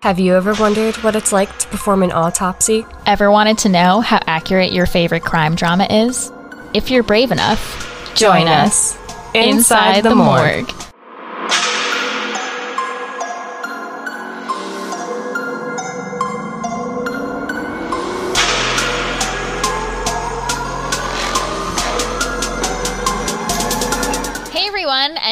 Have you ever wondered what it's like to perform an autopsy? Ever wanted to know how accurate your favorite crime drama is? If you're brave enough, join, us inside, the morgue. Hey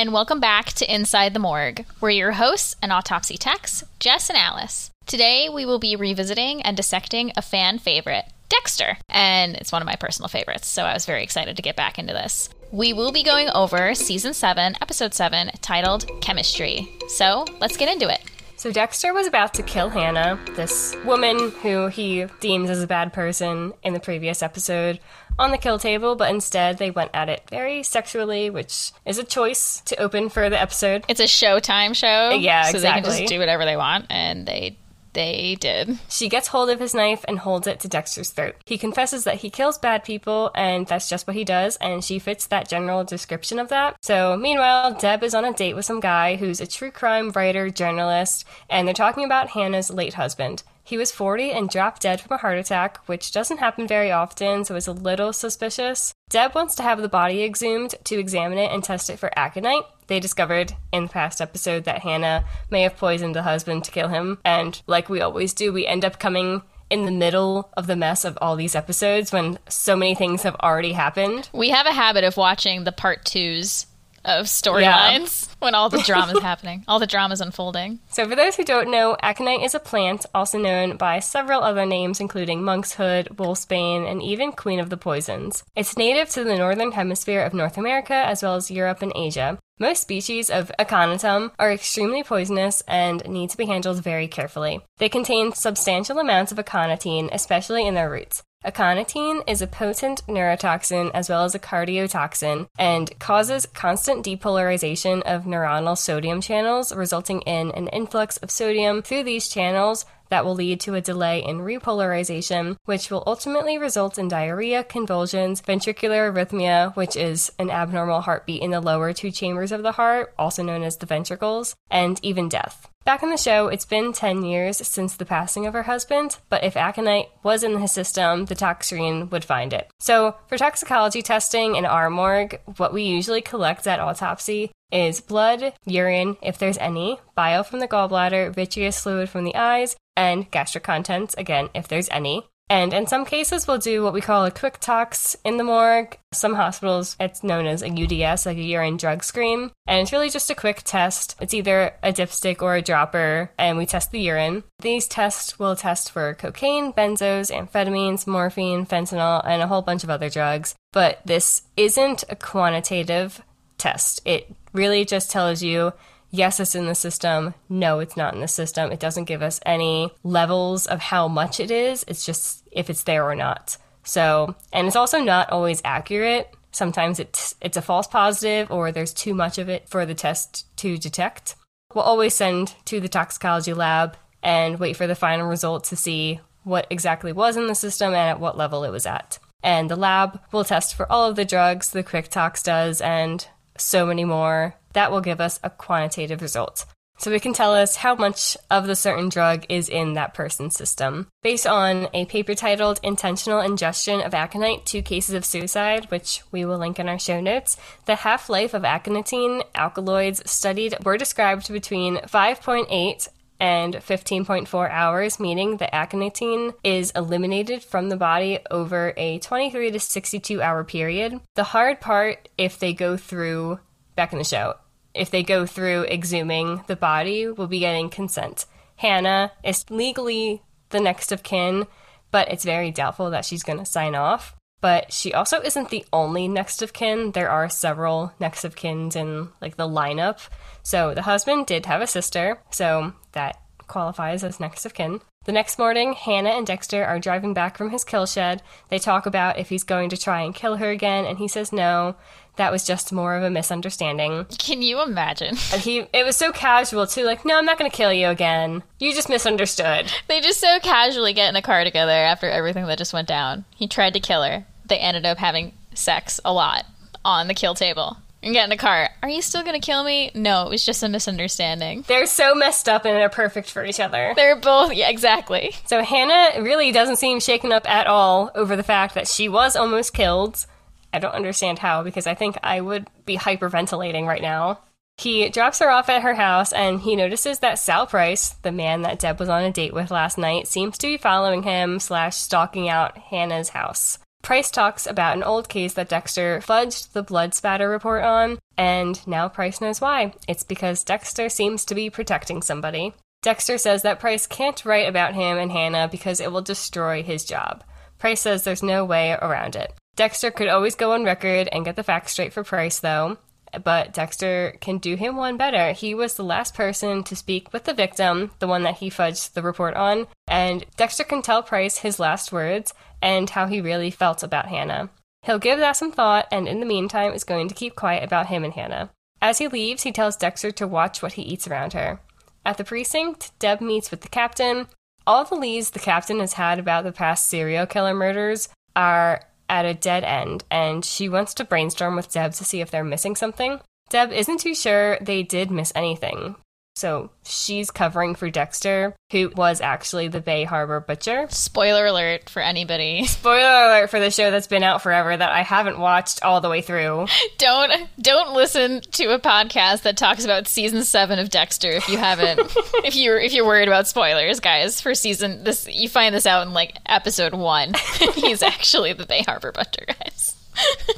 and welcome back to Inside the Morgue. We're your hosts and autopsy techs, Jess and Alice. Today we will be revisiting and dissecting a fan favorite, Dexter, and it's one of my personal favorites, so I was very excited to get back into this. We will be going over season 7, episode 7, titled Chemistry. So let's get into it. So Dexter was about to kill Hannah, this woman who he deems as a bad person in the previous episode, on the kill table, but instead they went at it very sexually, which is a choice to open for the episode. It's a Showtime show. Yeah, So they can exactly. just do whatever they want, and they they did. She gets hold of his knife and holds it to Dexter's throat. He confesses that he kills bad people, and that's just what he does, and she fits that general description of that. So, meanwhile, Deb is on a date with some guy who's a true crime writer, journalist, and they're talking about Hannah's late husband. He was 40 and dropped dead from a heart attack, which doesn't happen very often, so it's a little suspicious. Deb wants to have the body exhumed to examine it and test it for aconite. They discovered in the past episode that Hannah may have poisoned the husband to kill him, and like we always do, we end up coming in the middle of the mess of all these episodes when so many things have already happened. We have a habit of watching the part twos of storylines when all the drama is happening, all the drama is unfolding. So, for those who don't know, aconite is a plant also known by several other names, including monkshood, wolfsbane, and even queen of the poisons. It's native to the northern hemisphere of North America as well as Europe and Asia. Most species of aconitum are extremely poisonous and need to be handled very carefully. They contain substantial amounts of aconitine, especially in their roots. Aconitine is a potent neurotoxin as well as a cardiotoxin and causes constant depolarization of neuronal sodium channels, resulting in an influx of sodium through these channels that will lead to a delay in repolarization, which will ultimately result in diarrhea, convulsions, ventricular arrhythmia, which is an abnormal heartbeat in the lower two chambers of the heart, also known as the ventricles, and even death. Back in the show, it's been 10 years since the passing of her husband, but if aconite was in his system, the toxicine would find it. So, for toxicology testing in our morgue, what we usually collect at autopsy is blood, urine, if there's any, bile from the gallbladder, vitreous fluid from the eyes, and gastric contents, again, if there's any. And in some cases, we'll do what we call a quick tox in the morgue. Some hospitals, it's known as a UDS, like a urine drug screen. And it's really just a quick test. It's either a dipstick or a dropper, and we test the urine. These tests will test for cocaine, benzos, amphetamines, morphine, fentanyl, and a whole bunch of other drugs. But this isn't a quantitative test. It really just tells you yes, it's in the system. No, it's not in the system. It doesn't give us any levels of how much it is. It's just if it's there or not. So, and it's also not always accurate. Sometimes it's it's a false positive or there's too much of it for the test to detect. We'll always send to the toxicology lab and wait for the final result to see what exactly was in the system and at what level it was at. And the lab will test for all of the drugs the quick tox does and so many more. That will give us a quantitative result. So it can tell us how much of the certain drug is in that person's system. Based on a paper titled Intentional Ingestion of Aconite, Two Cases of Suicide, which we will link in our show notes, the half life of aconitine alkaloids studied were described between 5.8 and 15.4 hours, meaning the aconitine is eliminated from the body over a 23 to 62 hour period. The hard part, if they go through, back in the show, if they go through exhuming the body, will be getting consent. Hannah is legally the next of kin, but it's very doubtful that she's going to sign off. But she also isn't the only next of kin. There are several next of kins in like the lineup. So the husband did have a sister, so that qualifies as next of kin. The next morning, Hannah and Dexter are driving back from his kill shed. They talk about if he's going to try and kill her again, and he says no. That was just more of a misunderstanding. Can you imagine? And he it was so casual too, like, no, I'm not gonna kill you again. You just misunderstood. They just so casually get in a car together after everything that just went down. He tried to kill her. They ended up having sex a lot on the kill table. and get in the car. Are you still gonna kill me? No, it was just a misunderstanding. They're so messed up and are perfect for each other. They're both, yeah, exactly. So Hannah really doesn't seem shaken up at all over the fact that she was almost killed. I don't understand how, because I think I would be hyperventilating right now. He drops her off at her house and he notices that Sal Price, the man that Deb was on a date with last night, seems to be following him slash stalking out Hannah's house. Price talks about an old case that Dexter fudged the blood spatter report on, and now Price knows why. It's because Dexter seems to be protecting somebody. Dexter says that Price can't write about him and Hannah because it will destroy his job. Price says there's no way around it. Dexter could always go on record and get the facts straight for Price, though, but Dexter can do him one better. He was the last person to speak with the victim, the one that he fudged the report on, and Dexter can tell Price his last words and how he really felt about Hannah. He'll give that some thought, and in the meantime, is going to keep quiet about him and Hannah. As he leaves, he tells Dexter to watch what he eats around her. At the precinct, Deb meets with the captain. All the leads the captain has had about the past serial killer murders are at a dead end, and she wants to brainstorm with Deb to see if they're missing something. Deb isn't too sure they did miss anything, so she's covering for Dexter, who was actually the Bay Harbor Butcher. Spoiler alert for anybody. Spoiler alert for the show that's been out forever that I haven't watched all the way through. Don't don't listen to a podcast that talks about season seven of Dexter if you haven't if you're if you're worried about spoilers, guys. For season this you find this out in like episode one. He's actually the Bay Harbor Butcher, guys.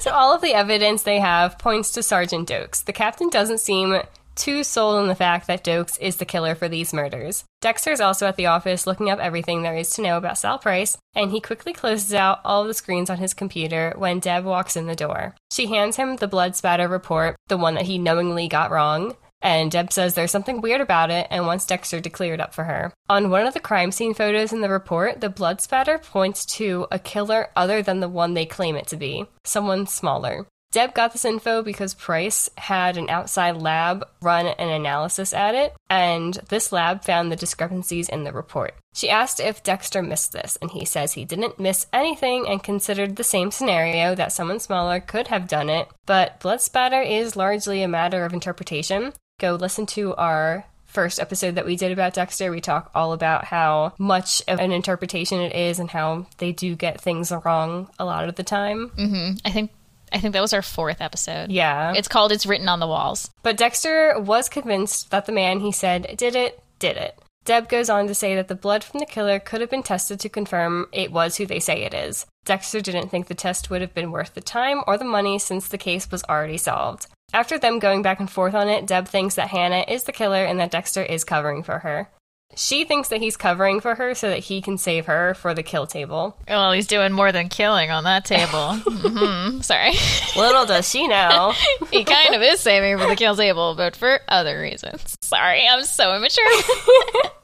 so all of the evidence they have points to Sergeant Doakes. The captain doesn't seem too sold on the fact that Doakes is the killer for these murders. Dexter's also at the office looking up everything there is to know about Sal Price, and he quickly closes out all the screens on his computer when Deb walks in the door. She hands him the blood spatter report, the one that he knowingly got wrong, and Deb says there's something weird about it and wants Dexter to clear it up for her. On one of the crime scene photos in the report, the blood spatter points to a killer other than the one they claim it to be, someone smaller. Deb got this info because Price had an outside lab run an analysis at it, and this lab found the discrepancies in the report. She asked if Dexter missed this, and he says he didn't miss anything and considered the same scenario that someone smaller could have done it, but blood spatter is largely a matter of interpretation. Go listen to our first episode that we did about Dexter, we talk all about how much of an interpretation it is and how they do get things wrong a lot of the time. Mm-hmm. I think I think that was our fourth episode. Yeah. It's called It's Written on the Walls. But Dexter was convinced that the man he said did it, did it. Deb goes on to say that the blood from the killer could have been tested to confirm it was who they say it is. Dexter didn't think the test would have been worth the time or the money since the case was already solved. After them going back and forth on it, Deb thinks that Hannah is the killer and that Dexter is covering for her. She thinks that he's covering for her so that he can save her for the kill table. Well, he's doing more than killing on that table. mm-hmm. Sorry. Little does she know. he kind of is saving for the kill table, but for other reasons. Sorry, I'm so immature.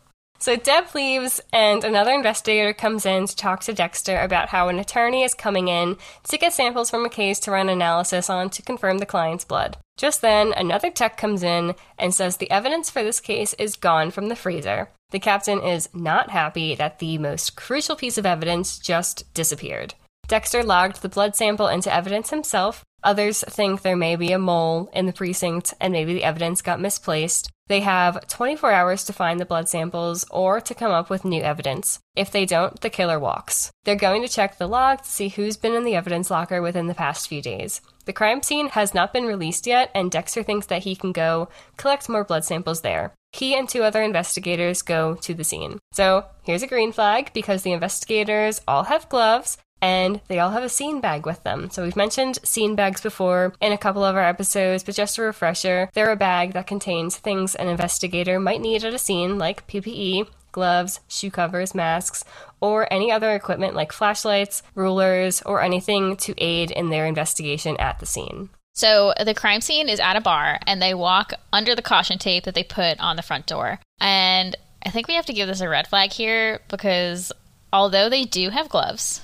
So Deb leaves, and another investigator comes in to talk to Dexter about how an attorney is coming in to get samples from a case to run analysis on to confirm the client's blood. Just then, another tech comes in and says the evidence for this case is gone from the freezer. The captain is not happy that the most crucial piece of evidence just disappeared. Dexter logged the blood sample into evidence himself. Others think there may be a mole in the precinct and maybe the evidence got misplaced. They have 24 hours to find the blood samples or to come up with new evidence. If they don't, the killer walks. They're going to check the log to see who's been in the evidence locker within the past few days. The crime scene has not been released yet, and Dexter thinks that he can go collect more blood samples there. He and two other investigators go to the scene. So here's a green flag because the investigators all have gloves and they all have a scene bag with them. So we've mentioned scene bags before in a couple of our episodes, but just a refresher, they're a bag that contains things an investigator might need at a scene like PPE, gloves, shoe covers, masks, or any other equipment like flashlights, rulers, or anything to aid in their investigation at the scene. So the crime scene is at a bar, and they walk under the caution tape that they put on the front door. And I think we have to give this a red flag here because although they do have gloves,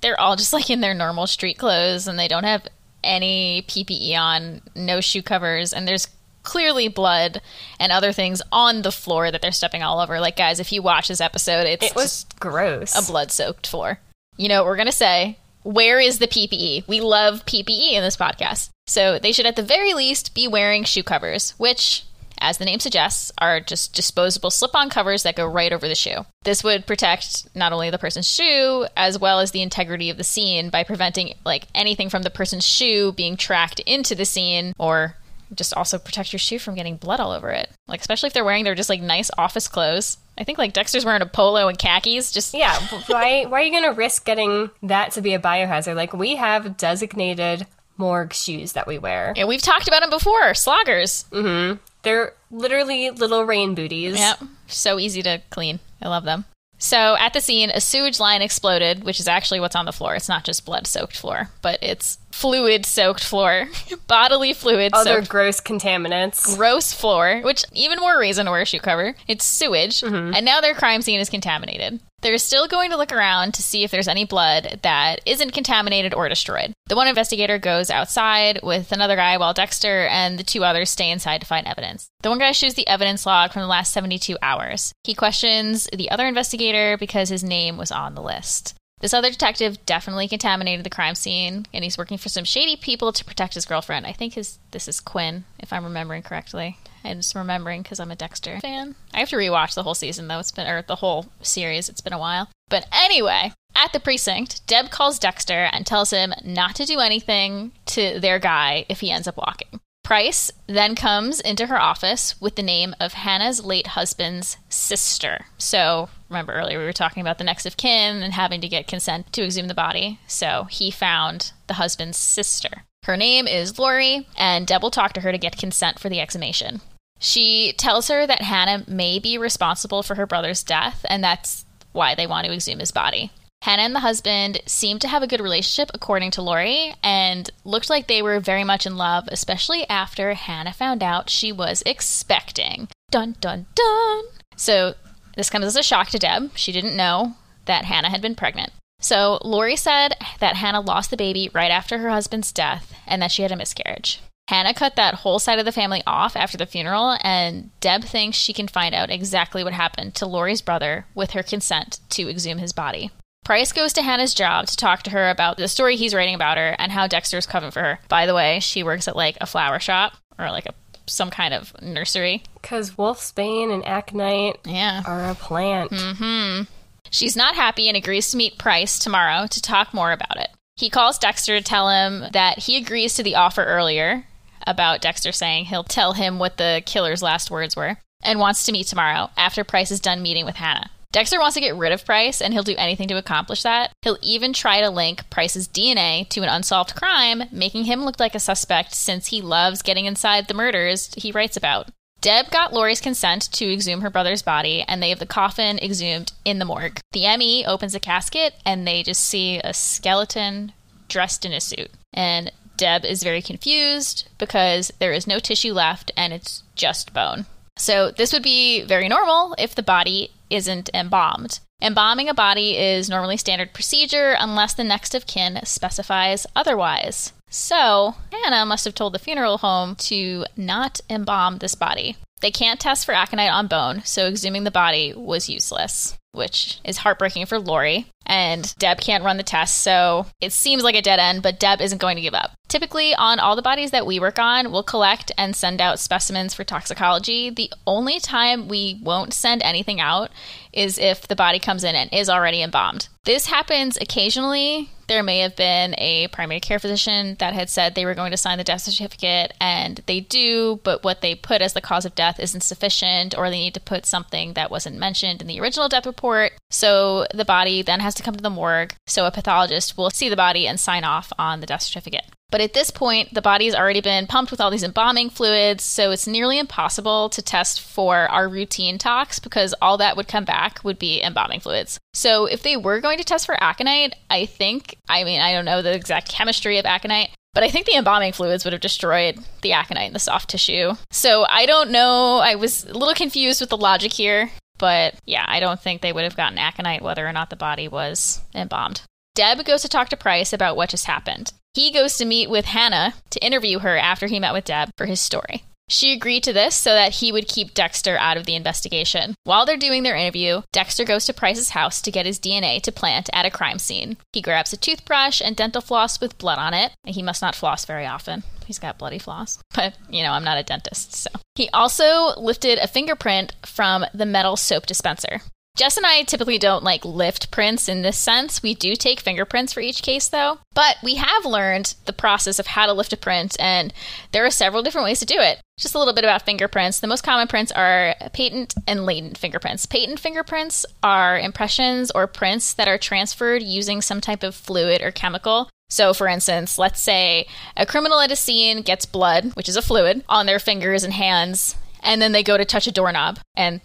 they're all just like in their normal street clothes and they don't have any PPE on, no shoe covers, and there's clearly blood and other things on the floor that they're stepping all over. Like, guys, if you watch this episode, it's it was gross. A blood soaked floor. You know what we're gonna say? Where is the PPE? We love PPE in this podcast. So they should at the very least be wearing shoe covers, which as the name suggests, are just disposable slip on covers that go right over the shoe. This would protect not only the person's shoe, as well as the integrity of the scene by preventing like anything from the person's shoe being tracked into the scene or just also protect your shoe from getting blood all over it. Like especially if they're wearing their just like nice office clothes. I think like Dexter's wearing a polo and khakis. Just yeah. why? Why are you going to risk getting that to be a biohazard? Like we have designated morgue shoes that we wear. Yeah, we've talked about them before. Sloggers. Mm-hmm. They're literally little rain booties. Yep. So easy to clean. I love them. So at the scene, a sewage line exploded, which is actually what's on the floor. It's not just blood soaked floor, but it's fluid soaked floor, bodily fluid. Other gross contaminants. Gross floor, which even more reason to wear a shoe cover. It's sewage, mm-hmm. and now their crime scene is contaminated. They're still going to look around to see if there's any blood that isn't contaminated or destroyed. The one investigator goes outside with another guy while Dexter and the two others stay inside to find evidence. The one guy shows the evidence log from the last 72 hours. He questions the other investigator because his name was on the list. This other detective definitely contaminated the crime scene, and he's working for some shady people to protect his girlfriend. I think his this is Quinn, if I'm remembering correctly. I'm just remembering because I'm a Dexter fan. I have to rewatch the whole season though. It's been or the whole series. It's been a while. But anyway, at the precinct, Deb calls Dexter and tells him not to do anything to their guy if he ends up walking. Price then comes into her office with the name of Hannah's late husband's sister. So, remember earlier we were talking about the next of kin and having to get consent to exhume the body. So, he found the husband's sister. Her name is Lori, and Deb will talk to her to get consent for the exhumation. She tells her that Hannah may be responsible for her brother's death, and that's why they want to exhume his body. Hannah and the husband seemed to have a good relationship, according to Lori, and looked like they were very much in love, especially after Hannah found out she was expecting. Dun dun dun! So, this comes as a shock to Deb. She didn't know that Hannah had been pregnant. So, Lori said that Hannah lost the baby right after her husband's death and that she had a miscarriage. Hannah cut that whole side of the family off after the funeral, and Deb thinks she can find out exactly what happened to Lori's brother with her consent to exhume his body. Price goes to Hannah's job to talk to her about the story he's writing about her and how Dexter's coming for her. By the way, she works at like a flower shop or like a some kind of nursery. Because wolfsbane and aconite yeah. are a plant. Mm-hmm. She's not happy and agrees to meet Price tomorrow to talk more about it. He calls Dexter to tell him that he agrees to the offer earlier about Dexter saying he'll tell him what the killer's last words were and wants to meet tomorrow after Price is done meeting with Hannah. Dexter wants to get rid of Price, and he'll do anything to accomplish that. He'll even try to link Price's DNA to an unsolved crime, making him look like a suspect since he loves getting inside the murders he writes about. Deb got Lori's consent to exhume her brother's body, and they have the coffin exhumed in the morgue. The ME opens a casket, and they just see a skeleton dressed in a suit. And Deb is very confused because there is no tissue left and it's just bone. So, this would be very normal if the body isn't embalmed. Embalming a body is normally standard procedure unless the next of kin specifies otherwise. So, Hannah must have told the funeral home to not embalm this body. They can't test for aconite on bone, so exhuming the body was useless, which is heartbreaking for Lori. And Deb can't run the test, so it seems like a dead end, but Deb isn't going to give up. Typically, on all the bodies that we work on, we'll collect and send out specimens for toxicology. The only time we won't send anything out is if the body comes in and is already embalmed. This happens occasionally there may have been a primary care physician that had said they were going to sign the death certificate, and they do, but what they put as the cause of death isn't sufficient, or they need to put something that wasn't mentioned in the original death report. So the body then has to come to the morgue, so a pathologist will see the body and sign off on the death certificate. But at this point, the body's already been pumped with all these embalming fluids, so it's nearly impossible to test for our routine tox because all that would come back would be embalming fluids. So if they were going to test for aconite, I think, I mean, I don't know the exact chemistry of aconite, but I think the embalming fluids would have destroyed the aconite in the soft tissue. So I don't know. I was a little confused with the logic here. But yeah, I don't think they would have gotten aconite whether or not the body was embalmed. Deb goes to talk to Price about what just happened. He goes to meet with Hannah to interview her after he met with Deb for his story. She agreed to this so that he would keep Dexter out of the investigation. While they're doing their interview, Dexter goes to Price's house to get his DNA to plant at a crime scene. He grabs a toothbrush and dental floss with blood on it. He must not floss very often he's got bloody floss. But, you know, I'm not a dentist, so. He also lifted a fingerprint from the metal soap dispenser. Jess and I typically don't like lift prints in this sense. We do take fingerprints for each case though. But we have learned the process of how to lift a print, and there are several different ways to do it. Just a little bit about fingerprints. The most common prints are patent and latent fingerprints. Patent fingerprints are impressions or prints that are transferred using some type of fluid or chemical. So, for instance, let's say a criminal at a scene gets blood, which is a fluid, on their fingers and hands, and then they go to touch a doorknob and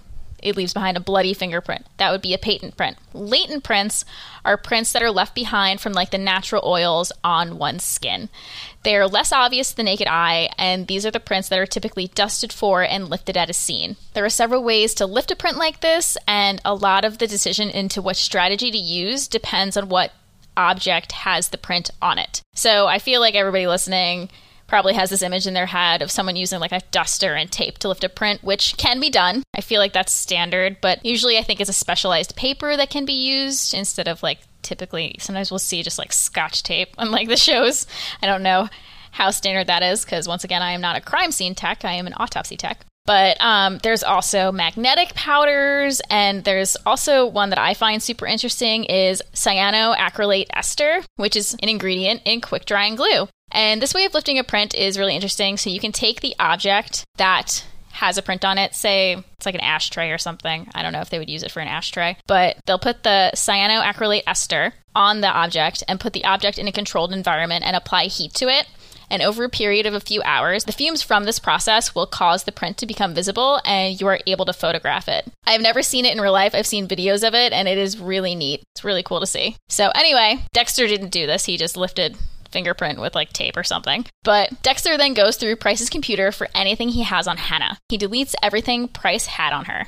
it leaves behind a bloody fingerprint. That would be a patent print. Latent prints are prints that are left behind from like the natural oils on one's skin. They are less obvious to the naked eye, and these are the prints that are typically dusted for and lifted at a scene. There are several ways to lift a print like this, and a lot of the decision into what strategy to use depends on what object has the print on it. So I feel like everybody listening probably has this image in their head of someone using like a duster and tape to lift a print, which can be done. I feel like that's standard, but usually I think it's a specialized paper that can be used instead of like typically sometimes we'll see just like scotch tape on like the shows. I don't know how standard that is because once again I am not a crime scene tech, I am an autopsy tech. But um, there's also magnetic powders, and there's also one that I find super interesting is cyanoacrylate ester, which is an ingredient in quick drying glue. And this way of lifting a print is really interesting. So you can take the object that has a print on it, say it's like an ashtray or something. I don't know if they would use it for an ashtray, but they'll put the cyanoacrylate ester on the object and put the object in a controlled environment and apply heat to it. And over a period of a few hours, the fumes from this process will cause the print to become visible and you are able to photograph it. I've never seen it in real life. I've seen videos of it and it is really neat. It's really cool to see. So, anyway, Dexter didn't do this. He just lifted fingerprint with like tape or something. But Dexter then goes through Price's computer for anything he has on Hannah. He deletes everything Price had on her.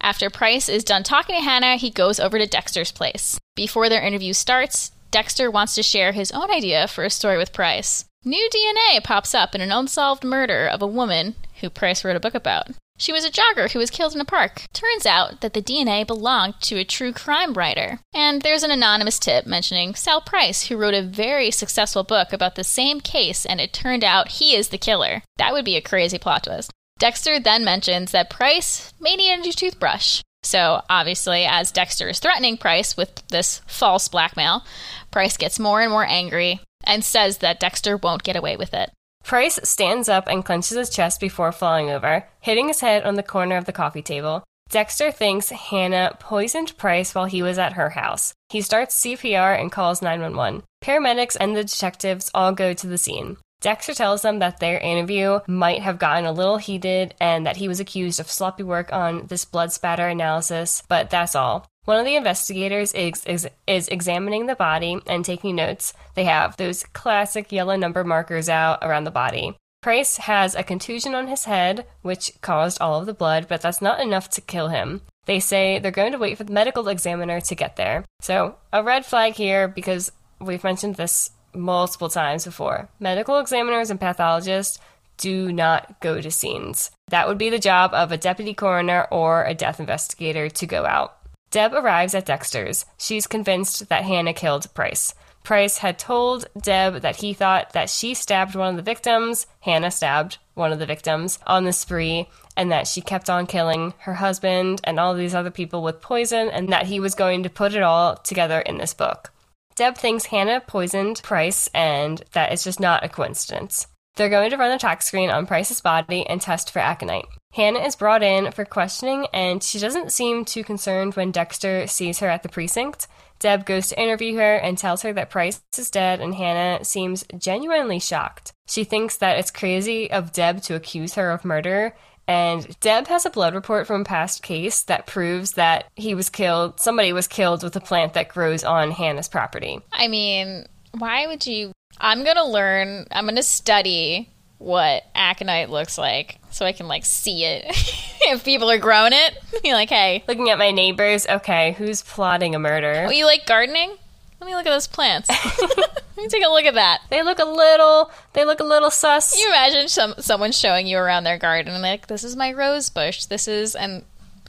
After Price is done talking to Hannah, he goes over to Dexter's place. Before their interview starts, Dexter wants to share his own idea for a story with Price. New DNA pops up in an unsolved murder of a woman who Price wrote a book about. She was a jogger who was killed in a park. Turns out that the DNA belonged to a true crime writer. And there's an anonymous tip mentioning Sal Price, who wrote a very successful book about the same case, and it turned out he is the killer. That would be a crazy plot twist. Dexter then mentions that Price may need a new toothbrush. So, obviously, as Dexter is threatening Price with this false blackmail, Price gets more and more angry and says that Dexter won't get away with it. Price stands up and clenches his chest before falling over, hitting his head on the corner of the coffee table. Dexter thinks Hannah poisoned Price while he was at her house. He starts CPR and calls 911. Paramedics and the detectives all go to the scene. Dexter tells them that their interview might have gotten a little heated and that he was accused of sloppy work on this blood spatter analysis, but that's all. One of the investigators is, is, is, examining the body and taking notes. They have those classic yellow number markers out around the body. Price has a contusion on his head, which caused all of the blood, but that's not enough to kill him. They say they're going to wait for the medical examiner to get there. So, a red flag here because we've mentioned this multiple times before. Medical examiners and pathologists do not go to scenes. That would be the job of a deputy coroner or a death investigator to go out. Deb arrives at Dexter's. She's convinced that Hannah killed Price. Price had told Deb that he thought that she stabbed one of the victims, Hannah stabbed one of the victims, on the spree, and that she kept on killing her husband and all these other people with poison, and that he was going to put it all together in this book. Deb thinks Hannah poisoned Price and that it's just not a coincidence. They're going to run a tox screen on Price's body and test for aconite. Hannah is brought in for questioning and she doesn't seem too concerned when Dexter sees her at the precinct. Deb goes to interview her and tells her that Price is dead, and Hannah seems genuinely shocked. She thinks that it's crazy of Deb to accuse her of murder, and Deb has a blood report from a past case that proves that he was killed, somebody was killed with a plant that grows on Hannah's property. I mean, why would you? I'm going to learn, I'm going to study what aconite looks like so I can like see it. if people are growing it, be like, hey. Looking at my neighbors, okay, who's plotting a murder? Oh, you like gardening? Let me look at those plants. Let me take a look at that. They look a little. They look a little sus. Can you imagine some someone showing you around their garden and like, this is my rose bush. This is, and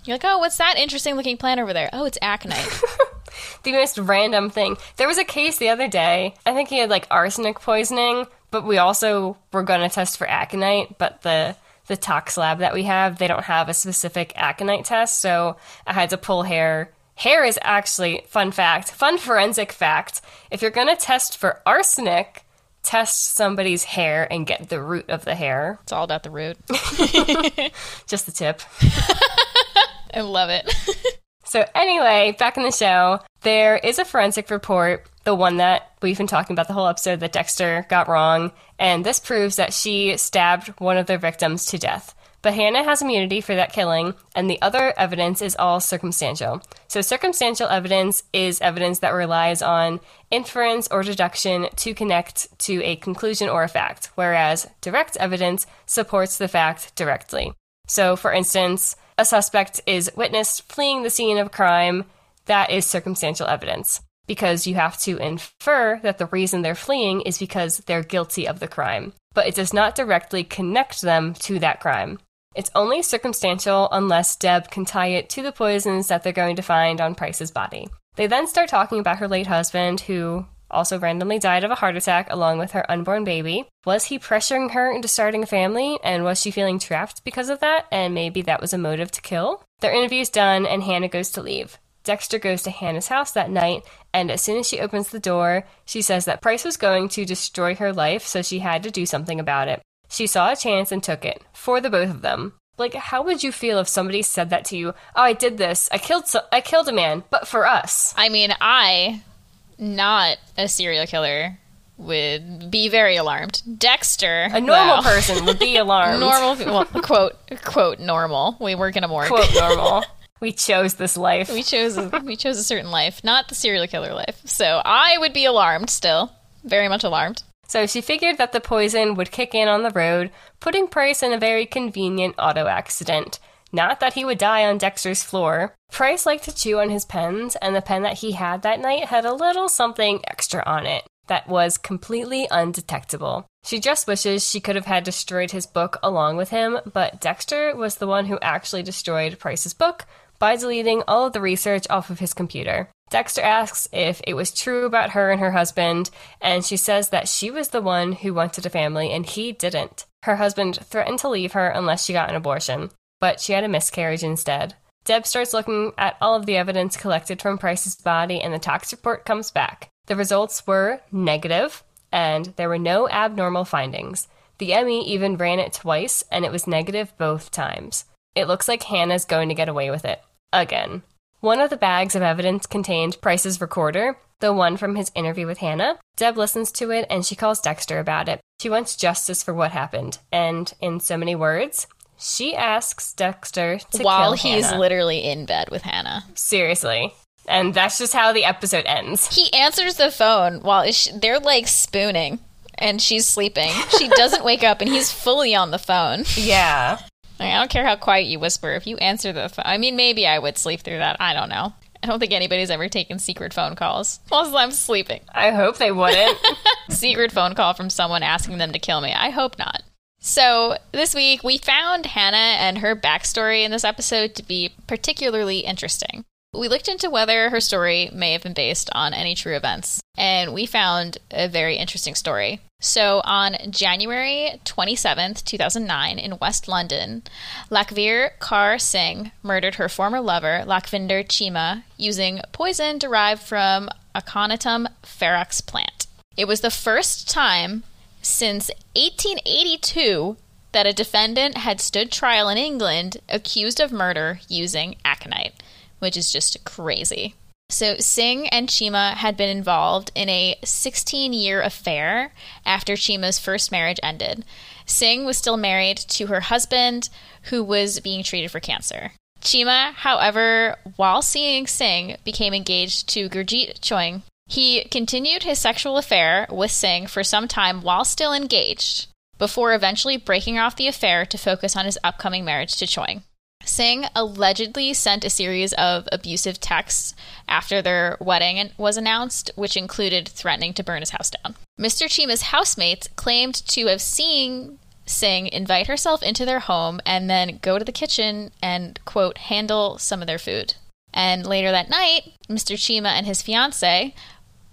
you're like, oh, what's that interesting looking plant over there? Oh, it's aconite. the most random thing. There was a case the other day. I think he had like arsenic poisoning, but we also were going to test for aconite, but the the tox lab that we have, they don't have a specific aconite test, so I had to pull hair. Hair is actually fun fact, fun forensic fact. If you're going to test for arsenic, test somebody's hair and get the root of the hair. It's all about the root. Just the tip. I love it. So, anyway, back in the show, there is a forensic report, the one that we've been talking about the whole episode that Dexter got wrong, and this proves that she stabbed one of their victims to death. But Hannah has immunity for that killing, and the other evidence is all circumstantial. So, circumstantial evidence is evidence that relies on inference or deduction to connect to a conclusion or a fact, whereas direct evidence supports the fact directly. So, for instance, a suspect is witnessed fleeing the scene of crime. That is circumstantial evidence because you have to infer that the reason they're fleeing is because they're guilty of the crime, but it does not directly connect them to that crime. It's only circumstantial unless Deb can tie it to the poisons that they're going to find on Price's body. They then start talking about her late husband, who also randomly died of a heart attack along with her unborn baby. Was he pressuring her into starting a family, and was she feeling trapped because of that? And maybe that was a motive to kill? Their interview's done, and Hannah goes to leave. Dexter goes to Hannah's house that night, and as soon as she opens the door, she says that Price was going to destroy her life, so she had to do something about it. She saw a chance and took it, for the both of them. Like, how would you feel if somebody said that to you? Oh, I did this. I killed. So- I killed a man, but for us. I mean, I, not a serial killer, would be very alarmed. Dexter, A normal wow. person would be alarmed. normal, well, quote quote normal. We work in a morgue. Quote normal. we chose this life. We chose a, we chose a certain life, not the serial killer life. So I would be alarmed still, very much alarmed. So she figured that the poison would kick in on the road, putting Price in a very convenient auto accident. Not that he would die on Dexter's floor. Price liked to chew on his pens, and the pen that he had that night had a little something extra on it that was completely undetectable. She just wishes she could have had destroyed his book along with him, but Dexter was the one who actually destroyed Price's book by deleting all of the research off of his computer. Dexter asks if it was true about her and her husband, and she says that she was the one who wanted a family and he didn't. Her husband threatened to leave her unless she got an abortion, but she had a miscarriage instead. Deb starts looking at all of the evidence collected from Price's body, and the tox report comes back. The results were negative, and there were no abnormal findings. The ME even ran it twice, and it was negative both times. It looks like Hannah's going to get away with it. Again. One of the bags of evidence contained Price's recorder, the one from his interview with Hannah. Deb listens to it and she calls Dexter about it. She wants justice for what happened, and in so many words, she asks Dexter to While kill he's Hannah. literally in bed with Hannah. Seriously. And that's just how the episode ends. He answers the phone while sh they're like spooning and she's sleeping. She doesn't wake up and he's fully on the phone. Yeah. I don't care how quiet you whisper. If you answer the phone, I mean, maybe I would sleep through that. I don't know. I don't think anybody's ever taken secret phone calls whilst I'm sleeping. I hope they wouldn't. secret phone call from someone asking them to kill me. I hope not. So, this week we found Hannah and her backstory in this episode to be particularly interesting. We looked into whether her story may have been based on any true events, and we found a very interesting story. So, on January 27th, 2009, in West London, Lakhvir Kaur Singh murdered her former lover, Lakhvinder Cheema, using poison derived from Aconitum ferox plant. It was the first time since 1882 that a defendant had stood trial in England accused of murder using aconite, which is just crazy. So, Singh and Cheema had been involved in a 16 year affair after Cheema's first marriage ended. Singh was still married to her husband, who was being treated for cancer. Cheema, however, while seeing Singh, became engaged to Gurjeet Choongh. He continued his sexual affair with Singh for some time while still engaged, before eventually breaking off the affair to focus on his upcoming marriage to Choing. Singh allegedly sent a series of abusive texts after their wedding was announced, which included threatening to burn his house down. Mr. Cheema's housemates claimed to have seen Singh invite herself into their home and then go to the kitchen and, quote, handle some of their food. And later that night, Mr. Cheema and his fiance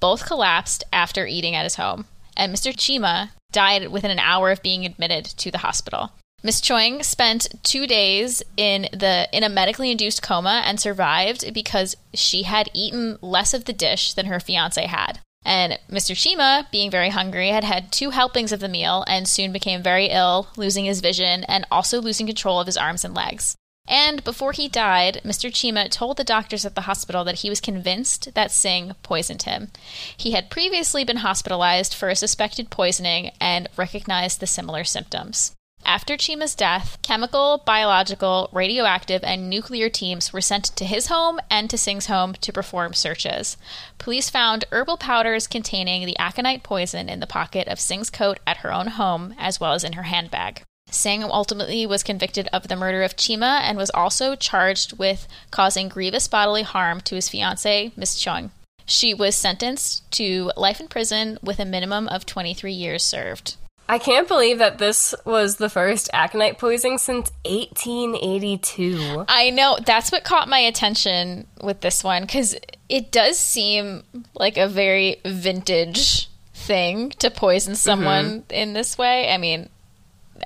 both collapsed after eating at his home. And Mr. Cheema died within an hour of being admitted to the hospital. Miss Choongh spent two days in the in a medically induced coma and survived because she had eaten less of the dish than her fiance had. And Mr. Cheema, being very hungry, had had two helpings of the meal and soon became very ill, losing his vision and also losing control of his arms and legs. And before he died, Mr. Cheema told the doctors at the hospital that he was convinced that Singh poisoned him. He had previously been hospitalized for a suspected poisoning and recognized the similar symptoms. After Cheema's death, chemical, biological, radioactive, and nuclear teams were sent to his home and to Singh's home to perform searches. Police found herbal powders containing the aconite poison in the pocket of Singh's coat at her own home, as well as in her handbag. Singh ultimately was convicted of the murder of Cheema and was also charged with causing grievous bodily harm to his fiancee, Miss Chung. She was sentenced to life in prison with a minimum of 23 years served. I can't believe that this was the first aconite poisoning since 1882. I know that's what caught my attention with this one because it does seem like a very vintage thing to poison someone mm-hmm. in this way. I mean,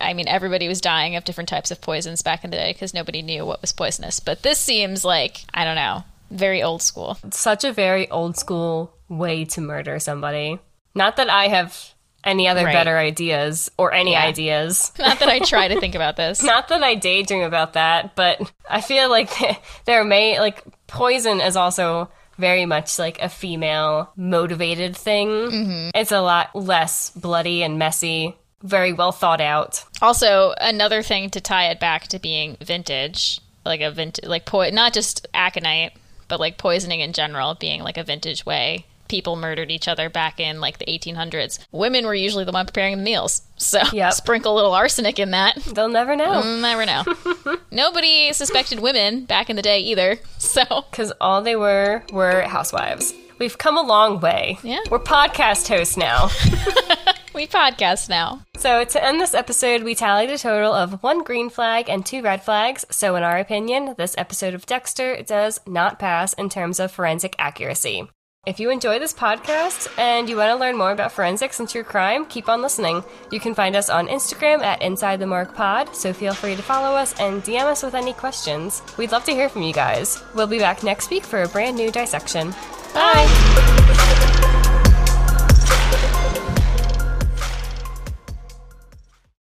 I mean, everybody was dying of different types of poisons back in the day because nobody knew what was poisonous. But this seems like, I don't know, very old school. Such a very old school way to murder somebody. Not that I have any other right. better ideas or any yeah. ideas. Not that I try to think about this. Not that I daydream about that, but I feel like there may, like, poison is also very much like a female motivated thing. Mm-hmm. It's a lot less bloody and messy very well thought out. Also, another thing to tie it back to being vintage, like a vintage, like po- not just aconite, but like poisoning in general being like a vintage way. People murdered each other back in like the 1800s. Women were usually the one preparing the meals, so yep. sprinkle a little arsenic in that. They'll never know. Mm, never know. Nobody suspected women back in the day either. So, because all they were were housewives. We've come a long way. Yeah, we're podcast hosts now. we podcast now. So, to end this episode, we tallied a total of one green flag and two red flags. So, in our opinion, this episode of Dexter does not pass in terms of forensic accuracy. If you enjoy this podcast and you want to learn more about forensics and true crime, keep on listening. You can find us on Instagram at Inside the Morgue Pod, so feel free to follow us and DM us with any questions. We'd love to hear from you guys. We'll be back next week for a brand new dissection. Bye. Bye.